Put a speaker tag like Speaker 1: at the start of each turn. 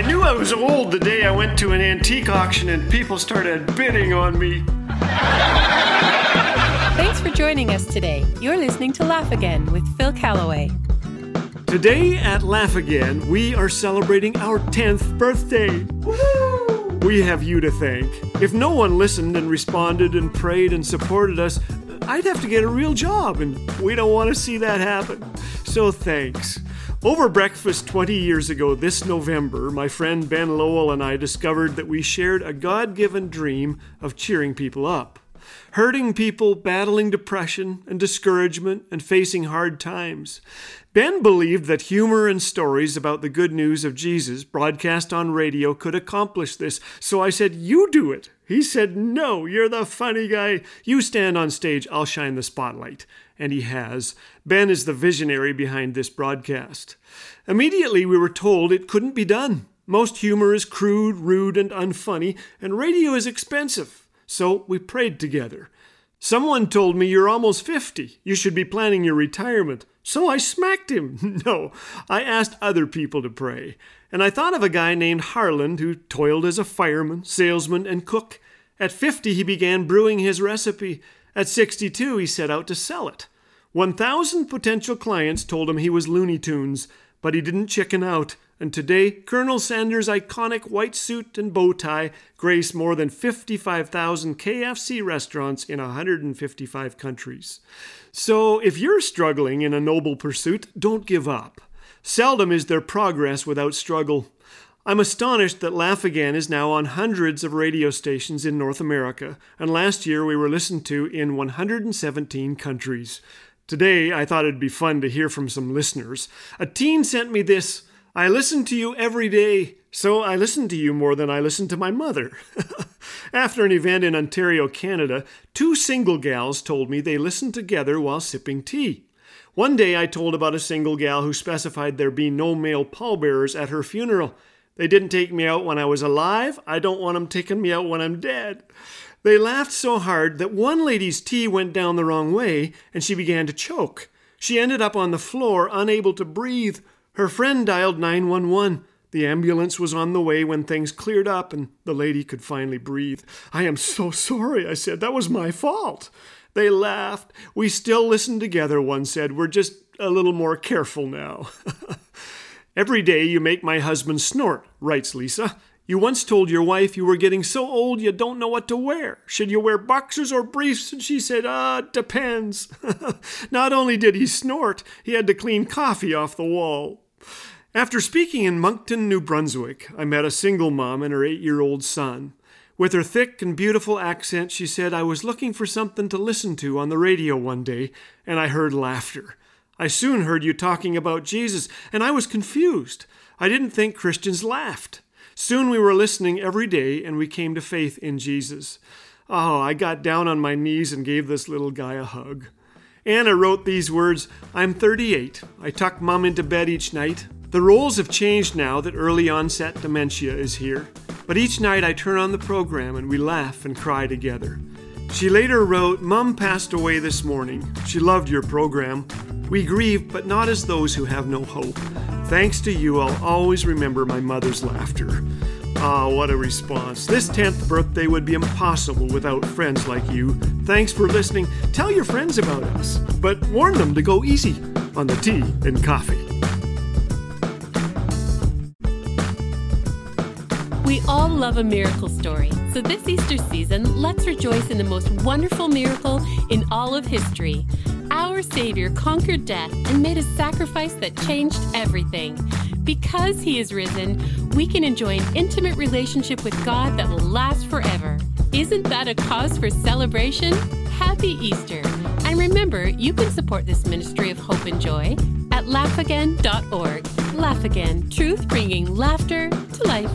Speaker 1: I knew I was old the day I went to an antique auction and people started bidding on me.
Speaker 2: Thanks for joining us today. You're listening to Laugh Again with Phil Callaway.
Speaker 1: Today at Laugh Again, we are celebrating our 10th birthday. We have you to thank. If no one listened and responded and prayed and supported us, I'd have to get a real job, and we don't want to see that happen. So thanks. Over breakfast 20 years ago this November, my friend Ben Lowell and I discovered that we shared a God given dream of cheering people up. Hurting people battling depression and discouragement and facing hard times. Ben believed that humor and stories about the good news of Jesus broadcast on radio could accomplish this, so I said, You do it. He said, No, you're the funny guy. You stand on stage, I'll shine the spotlight. And he has. Ben is the visionary behind this broadcast. Immediately, we were told it couldn't be done. Most humor is crude, rude, and unfunny, and radio is expensive. So we prayed together. Someone told me you're almost 50. You should be planning your retirement. So I smacked him. No, I asked other people to pray. And I thought of a guy named Harland who toiled as a fireman, salesman, and cook. At 50, he began brewing his recipe. At 62, he set out to sell it. 1,000 potential clients told him he was Looney Tunes, but he didn't chicken out. And today, Colonel Sanders' iconic white suit and bow tie grace more than 55,000 KFC restaurants in 155 countries. So, if you're struggling in a noble pursuit, don't give up. Seldom is there progress without struggle. I'm astonished that Laugh Again is now on hundreds of radio stations in North America, and last year we were listened to in 117 countries. Today, I thought it'd be fun to hear from some listeners. A teen sent me this I listen to you every day, so I listen to you more than I listen to my mother. After an event in Ontario, Canada, two single gals told me they listened together while sipping tea. One day I told about a single gal who specified there be no male pallbearers at her funeral. They didn't take me out when I was alive. I don't want 'em taking me out when I'm dead. They laughed so hard that one lady's tea went down the wrong way and she began to choke. She ended up on the floor, unable to breathe. Her friend dialed 911. The ambulance was on the way when things cleared up and the lady could finally breathe. I am so sorry, I said. That was my fault. They laughed. We still listen together, one said. We're just a little more careful now. Every day you make my husband snort, writes Lisa. You once told your wife you were getting so old you don't know what to wear. Should you wear boxers or briefs? And she said, Ah, depends. Not only did he snort, he had to clean coffee off the wall. After speaking in Moncton, New Brunswick, I met a single mom and her eight year old son. With her thick and beautiful accent, she said, I was looking for something to listen to on the radio one day, and I heard laughter. I soon heard you talking about Jesus, and I was confused. I didn't think Christians laughed. Soon we were listening every day, and we came to faith in Jesus. Oh, I got down on my knees and gave this little guy a hug. Anna wrote these words I'm 38. I tuck mom into bed each night. The roles have changed now that early onset dementia is here. But each night I turn on the program and we laugh and cry together. She later wrote, Mom passed away this morning. She loved your program. We grieve, but not as those who have no hope. Thanks to you, I'll always remember my mother's laughter. Ah, what a response. This 10th birthday would be impossible without friends like you. Thanks for listening. Tell your friends about us, but warn them to go easy on the tea and coffee.
Speaker 2: We all love a miracle story, so this Easter season, let's rejoice in the most wonderful miracle in all of history our Savior conquered death and made a sacrifice that changed everything. Because He is risen, we can enjoy an intimate relationship with God that will last forever. Isn't that a cause for celebration? Happy Easter! And remember, you can support this ministry of hope and joy at laughagain.org. Laugh Again, truth bringing laughter to life.